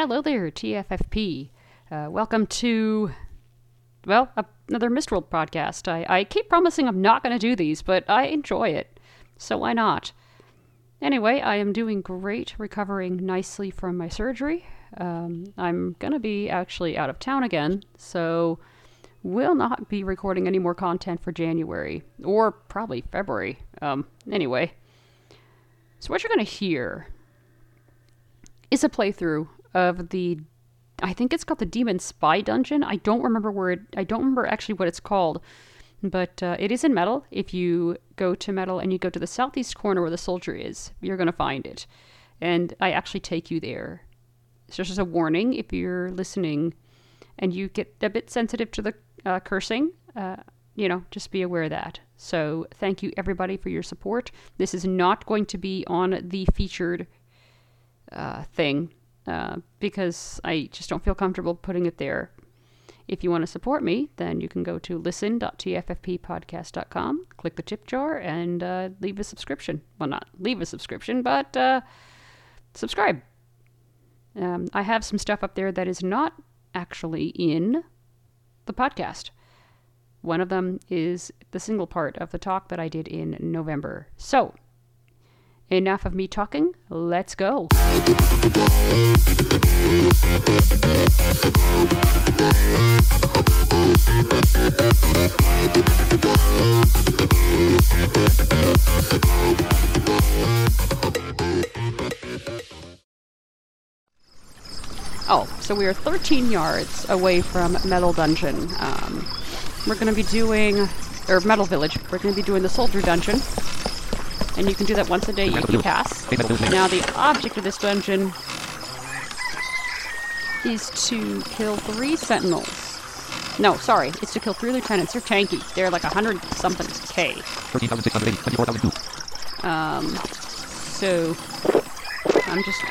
Hello there, TFFP. Uh, welcome to, well, another Mistworld podcast. I, I keep promising I'm not going to do these, but I enjoy it. So why not? Anyway, I am doing great, recovering nicely from my surgery. Um, I'm going to be actually out of town again, so will not be recording any more content for January, or probably February. Um, anyway, so what you're going to hear is a playthrough of the I think it's called the Demon Spy Dungeon. I don't remember where it, I don't remember actually what it's called, but uh, it is in metal. If you go to metal and you go to the southeast corner where the soldier is, you're going to find it. And I actually take you there. So just a warning if you're listening and you get a bit sensitive to the uh, cursing, uh, you know, just be aware of that. So thank you everybody for your support. This is not going to be on the featured uh, thing uh, because I just don't feel comfortable putting it there. If you want to support me, then you can go to listen.tffppodcast.com, click the tip jar, and uh, leave a subscription. Well, not leave a subscription, but uh, subscribe. Um, I have some stuff up there that is not actually in the podcast. One of them is the single part of the talk that I did in November. So, Enough of me talking, let's go. Oh, so we are 13 yards away from Metal Dungeon. Um, we're going to be doing, or Metal Village, we're going to be doing the Soldier Dungeon and you can do that once a day if you pass. Now the object of this dungeon is to kill three sentinels. No, sorry, it's to kill three lieutenants. They're tanky. They're like a hundred something K. Um, so I'm just.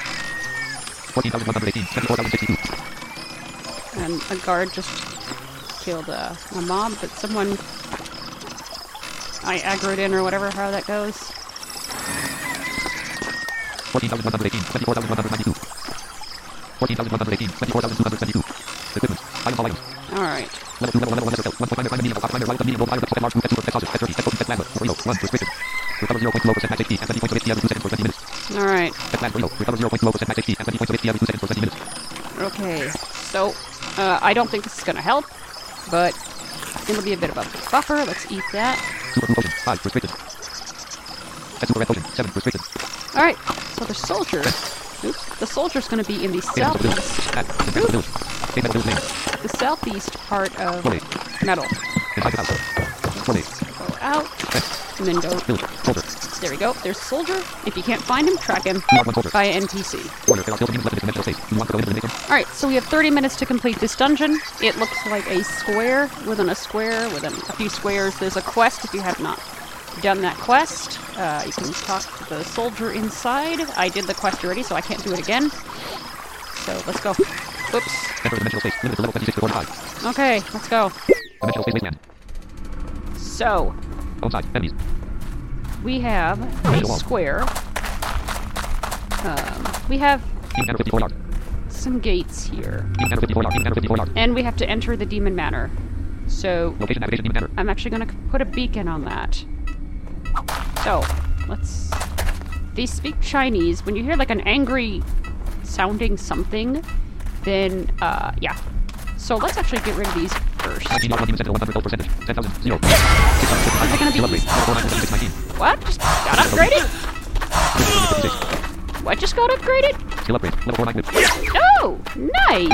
And a guard just killed uh, a mob, but someone I aggroed in or whatever, how that goes. 14,118, 24,192. 14,118, 24,272. Equipment. Items all items. Alright. Level 2, level 1, level 1, 1.5 medium, 5 minor, medium, low, fire, set large, set 2, set positive, 30, set 40, set plasma, 4 0, 1, restricted. Recover 0.2% max HP and 70 points of HP every 2 seconds for 20 minutes. Alright. Set plan 0, recover 0.2% max HP and 70 points of HP every 2 seconds for 20 minutes. Okay, so, uh, I don't think this is gonna help, but it'll be a bit of a buffer. Let's eat that. Super potion, 5, restricted. Super red potion, 7, restricted. Alright, so the soldier. Oops. The soldier's going to be in the southeast. The southeast part of metal. Go out. And then go. There we go. There's soldier. If you can't find him, track him via NPC. Alright, so we have 30 minutes to complete this dungeon. It looks like a square within a square within a few squares. There's a quest if you have not done that quest. Uh, you can talk to the soldier inside. I did the quest already, so I can't do it again. So let's go. Oops. Okay, let's go. So. We have a square. Um, we have some gates here. And we have to enter the Demon Manor. So, I'm actually going to put a beacon on that. So, let's... They speak Chinese. When you hear like an angry sounding something, then, uh, yeah. So let's actually get rid of these first. Is it gonna be What? Just got upgraded? What just got upgraded? Oh, nice!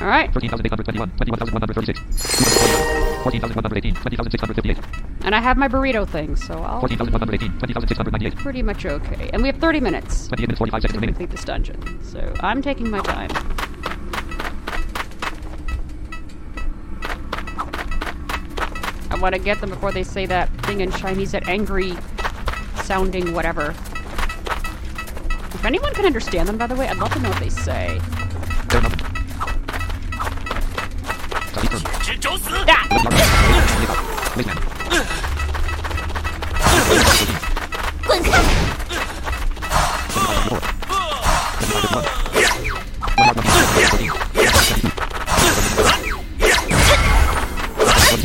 Alright. 13,821, 21,136, 14,118, 20,658. And I have my burrito thing, so I'll... 14,118, 20,698. Pretty much okay. And we have 30 minutes. 28 minutes, 45 seconds To complete this dungeon. So I'm taking my time. I want to get them before they say that thing in Chinese, that angry sounding whatever. If anyone can understand them, by the way, I'd love to know what they say.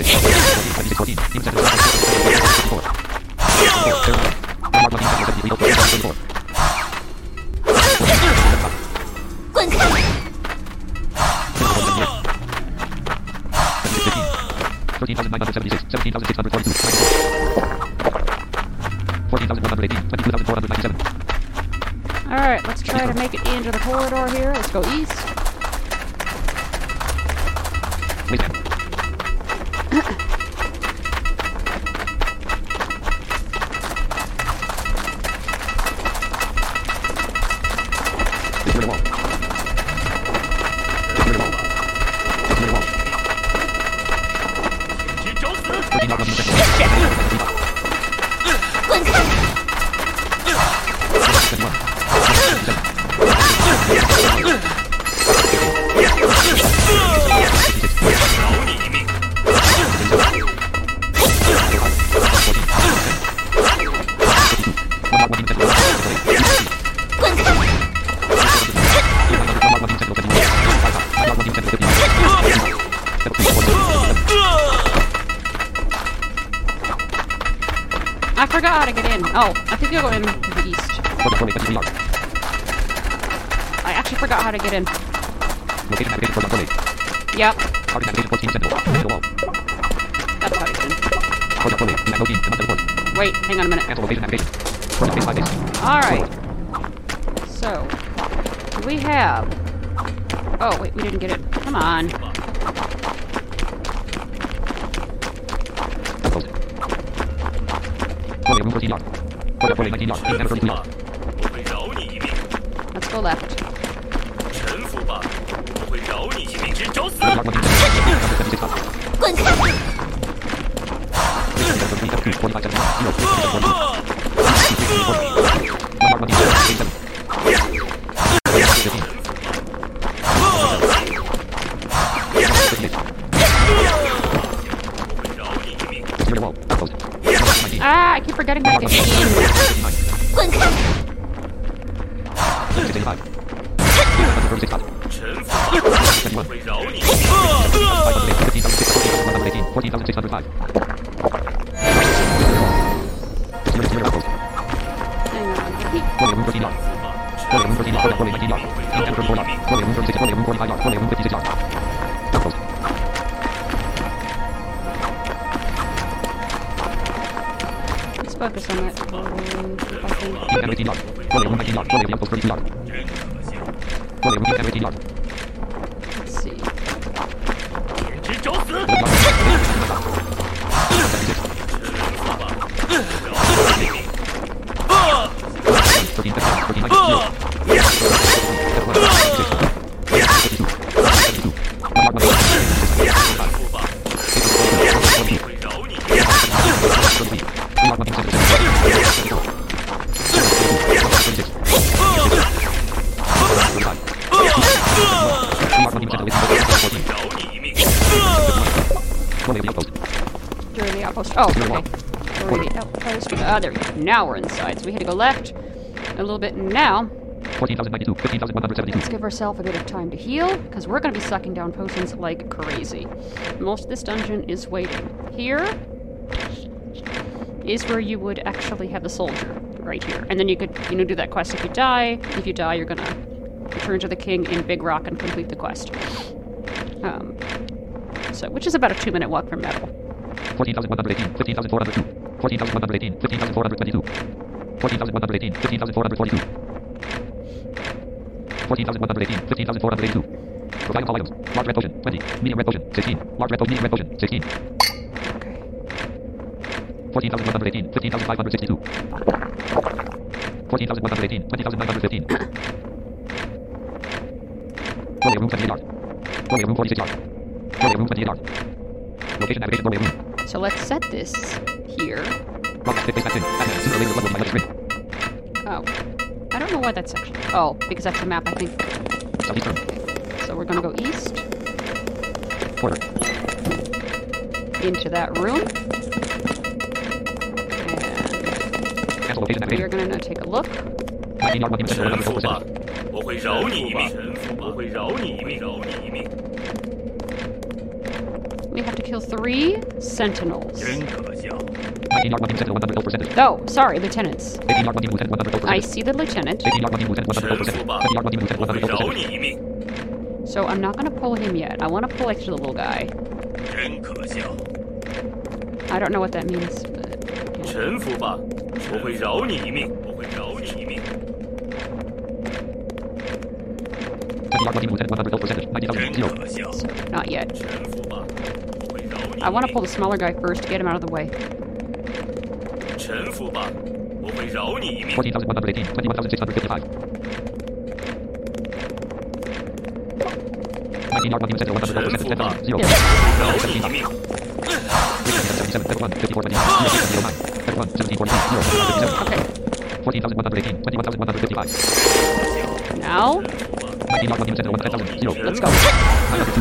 Fair I actually forgot how to get in. Location navigated for Mongolia. Yep, Target navigated 14 Sentinel. Middle wall. that's how get in. For Mongolia. Net no team. Command report. Wait, hang on a minute. Cancel location navigation. Base 5 days. Alright. So, we have. Oh, wait, we didn't get it. Come on. Closed. Mongolia room 14 yard. For Mongolia 19 yard. Team member 32 yard. 臣服吧，我会饶你性命，找死！滚开！Member 18 yard. Let's see. During the outpost. Oh, okay. During the outpost. Ah, there we go. Now we're inside. So we had to go left a little bit. Now, 14,092, 15,172. let's give ourselves a bit of time to heal, because we're going to be sucking down potions like crazy. Most of this dungeon is waiting. Here is where you would actually have the soldier, right here. And then you could, you know, do that quest if you die. If you die, you're going to return to the king in Big Rock and complete the quest. Um, so, which is about a two minute walk from Metal. 14,118, 15,402. 14,118, 15,422. 14,118, 15,442. 14,118, 15,482. Provide all items. Large red potion, 20. Medium red potion, 16. Large red potion, medium red potion, 16. Okay. 14,118, 15,562. 14,118, 20,915. Roller room 28 yard. Roller room 46 yard. Roller room 28 yard. Location navigation roller room. So let's set this here. Oh. I don't know why that's section. Oh, because that's the map, I think. So we're gonna go east into that room. And we are gonna take a look we have to kill three sentinels. Oh, sorry, lieutenants. I see the lieutenant. So I'm not gonna pull him yet. I wanna pull extra the little guy. I don't know what that means. But, yeah. so, not yet. 臣服吧，我会饶你。 I want to pull the smaller guy first to get him out of the way. 臣服吧，我会饶你一命。 14,118, 21,655.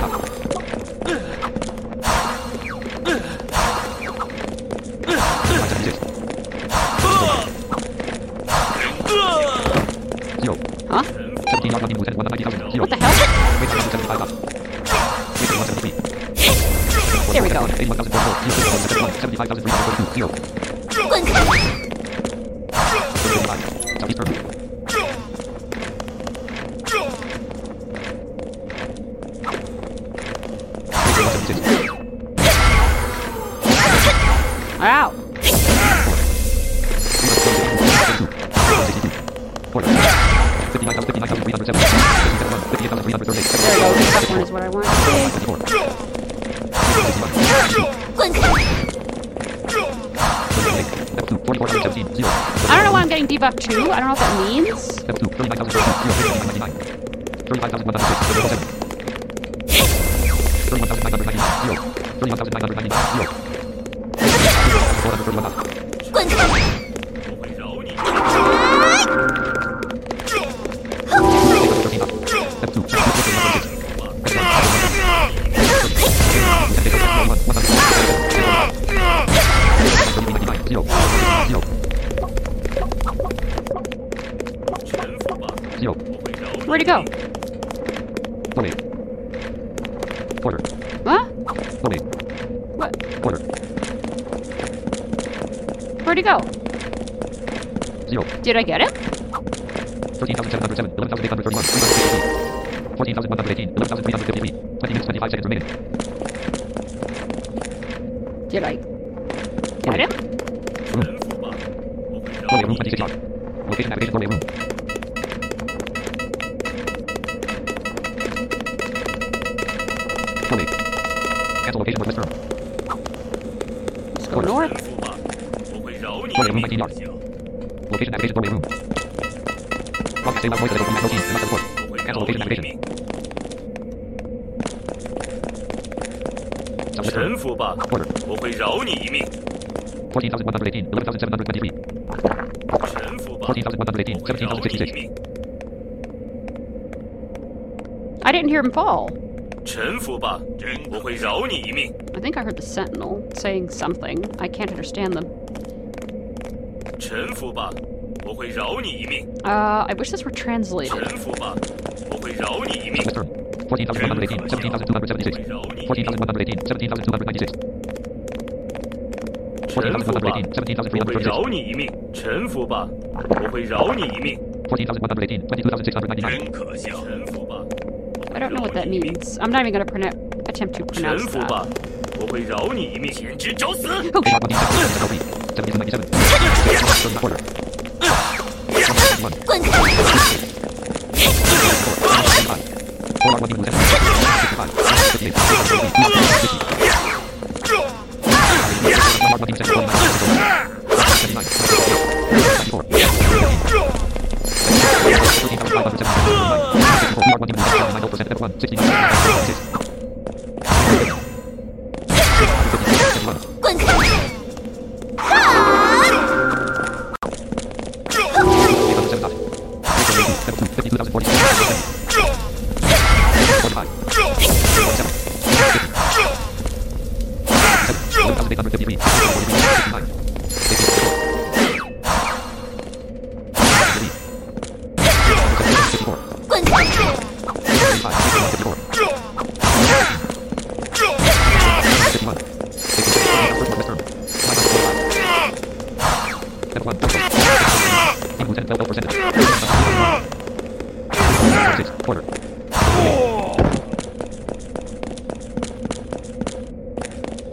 19 What the hell? Wait, 175. Wait, 173. There we go. 81,044, what I want. Do. I don't know why I'm getting debuff 2. I don't know what that means. Step Where'd he go? Money. Order. Huh? Money. What? Order. Where'd he go? Zero. Did I get it? 13,707, 11,831, 14,118, 11,353, 20 minutes, 25 seconds remaining. Did I Location navigation doorway room. Doorway. Cancel location northwest turn. Let's go north. 臣服吧，我会饶你 Doorway 一 room 19命。 yard. Location navigation doorway room. Rock save loud voice available from Mac team and master report. 我会 Cancel 饶 location 你一 navigation. 命。 Southwest turn. 臣服吧， Quarter. 我会饶你一命。 14,118, 11,723. 臣服吧， 14,118, 我会饶你一 17,066. 命。 I didn't hear him fall. 臣服吧，我会饶你一命。 I think I heard the sentinel saying something. I can't understand them. 臣服吧，我会饶你一命。 Uh, I wish this were translated. 臣服吧，我会饶你一命。 Southwest turn. 14,118, 17,276. 14,118, 17,296. 臣服吧，我会饶你一命。臣服吧，我会饶你一命。14,118, 22,699. 可笑。臣服吧，I don't know what that means. I'm not even gonna pronu- attempt to 臣 pronounce 服吧 that.，我会饶你一命。简直找死。Oh, Eight one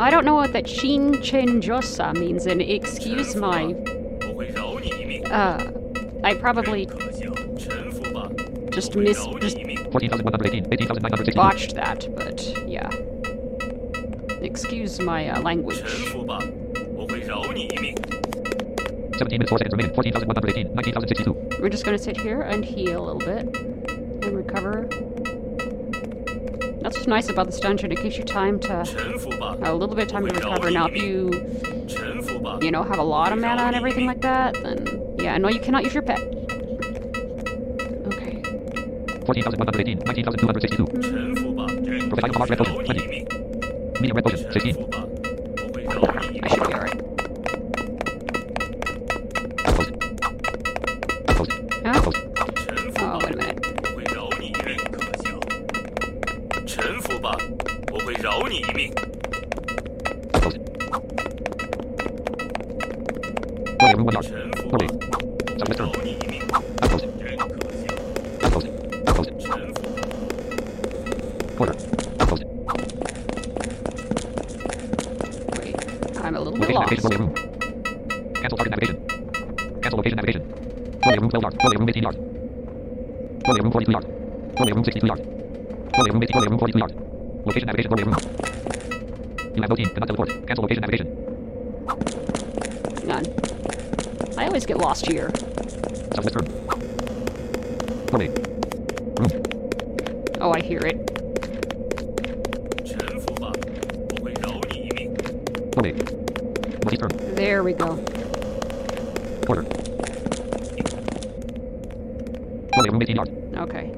I don't know what that Shinchenjosa means, and excuse my. Uh, I probably just miss. Just botched that, but yeah. Excuse my uh, language. 17 minutes, 4 seconds remaining. 14,118, 19,062. We're just gonna sit here and heal a little bit. That's what's nice about this dungeon. It gives you time to a little bit of time to recover. Now, if you you know have a lot of mana and everything like that, then yeah. No, you cannot use your pet. Okay. Fourteen thousand one hundred eighteen. Nineteen thousand two hundred sixty-two. Mm. Provide large red potion. Twenty. Medium red potion. Sixteen. I should be alright. Oh. oh, wait a minute. 饶你一命。 Close. Runway room one yard. 臣服吧 Runway.，我 Southwest 饶 turn. 你一命。 Close. 人可笑， Close. Close. 臣服。 Quarter. Close. Wait, I'm a little bit Location lost. navigation runway room. Cancel target navigation. Cancel location navigation. Runway room 12 yard. Runway room 18 yard. Runway room 42 yard. Runway room 62 yard. Runway room 18. Runway room 42 yard. Location navigation loading room. You have no team. Cannot teleport. Cancel location navigation. None. I always get lost here. Southwest room. Loading. Room. Oh, I hear it. Loading. There we go. Porter. Loading room 18 yards. Okay.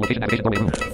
Location navigation loading room.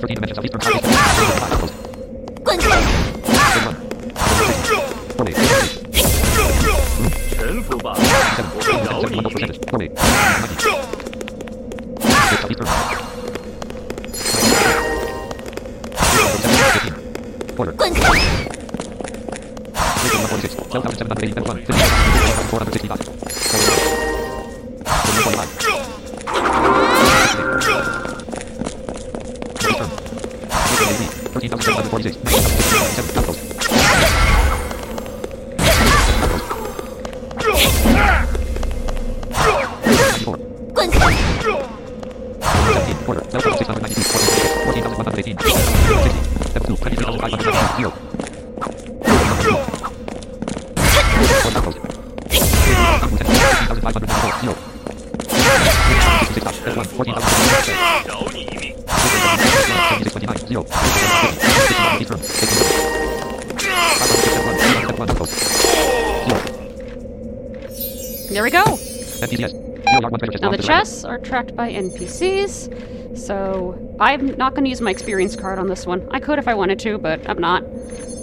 服吧，我饶你一命。滚开！There we go. Now the chests are tracked by NPCs, so I'm not going to use my experience card on this one. I could if I wanted to, but I'm not.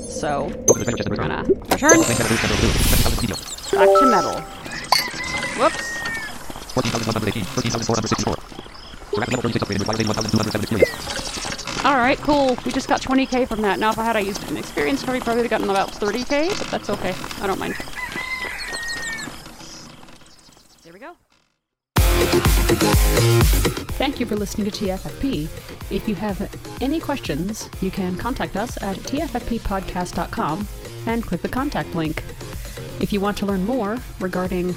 So we're gonna return Main center, center, blue. 7,000 medium. back to metal. Whoops. 14,118. 13,464. Rapid level 36 upgrade requires 81,207 experience. Alright, cool. We just got 20k from that. Now, if I had I used an experience card, we probably would have gotten about 30k, but that's okay. I don't mind. Thank you for listening to TFFP. If you have any questions, you can contact us at tffppodcast.com and click the contact link. If you want to learn more regarding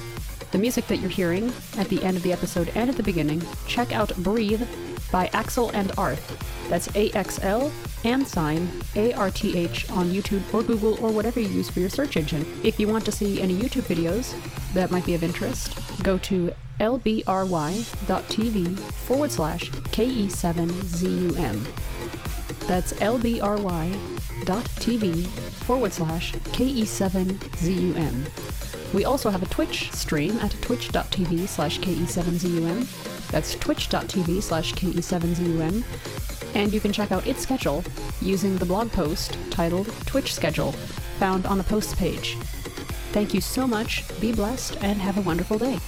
the music that you're hearing at the end of the episode and at the beginning, check out Breathe by Axl and Arth. That's A X L and sign A R T H on YouTube or Google or whatever you use for your search engine. If you want to see any YouTube videos that might be of interest, go to lbry.tv forward slash KE7ZUM. That's lbry.tv forward slash KE7ZUM. We also have a Twitch stream at twitch.tv slash KE7ZUM. That's twitch.tv slash KE7ZUM. And you can check out its schedule using the blog post titled Twitch Schedule, found on the posts page. Thank you so much, be blessed, and have a wonderful day.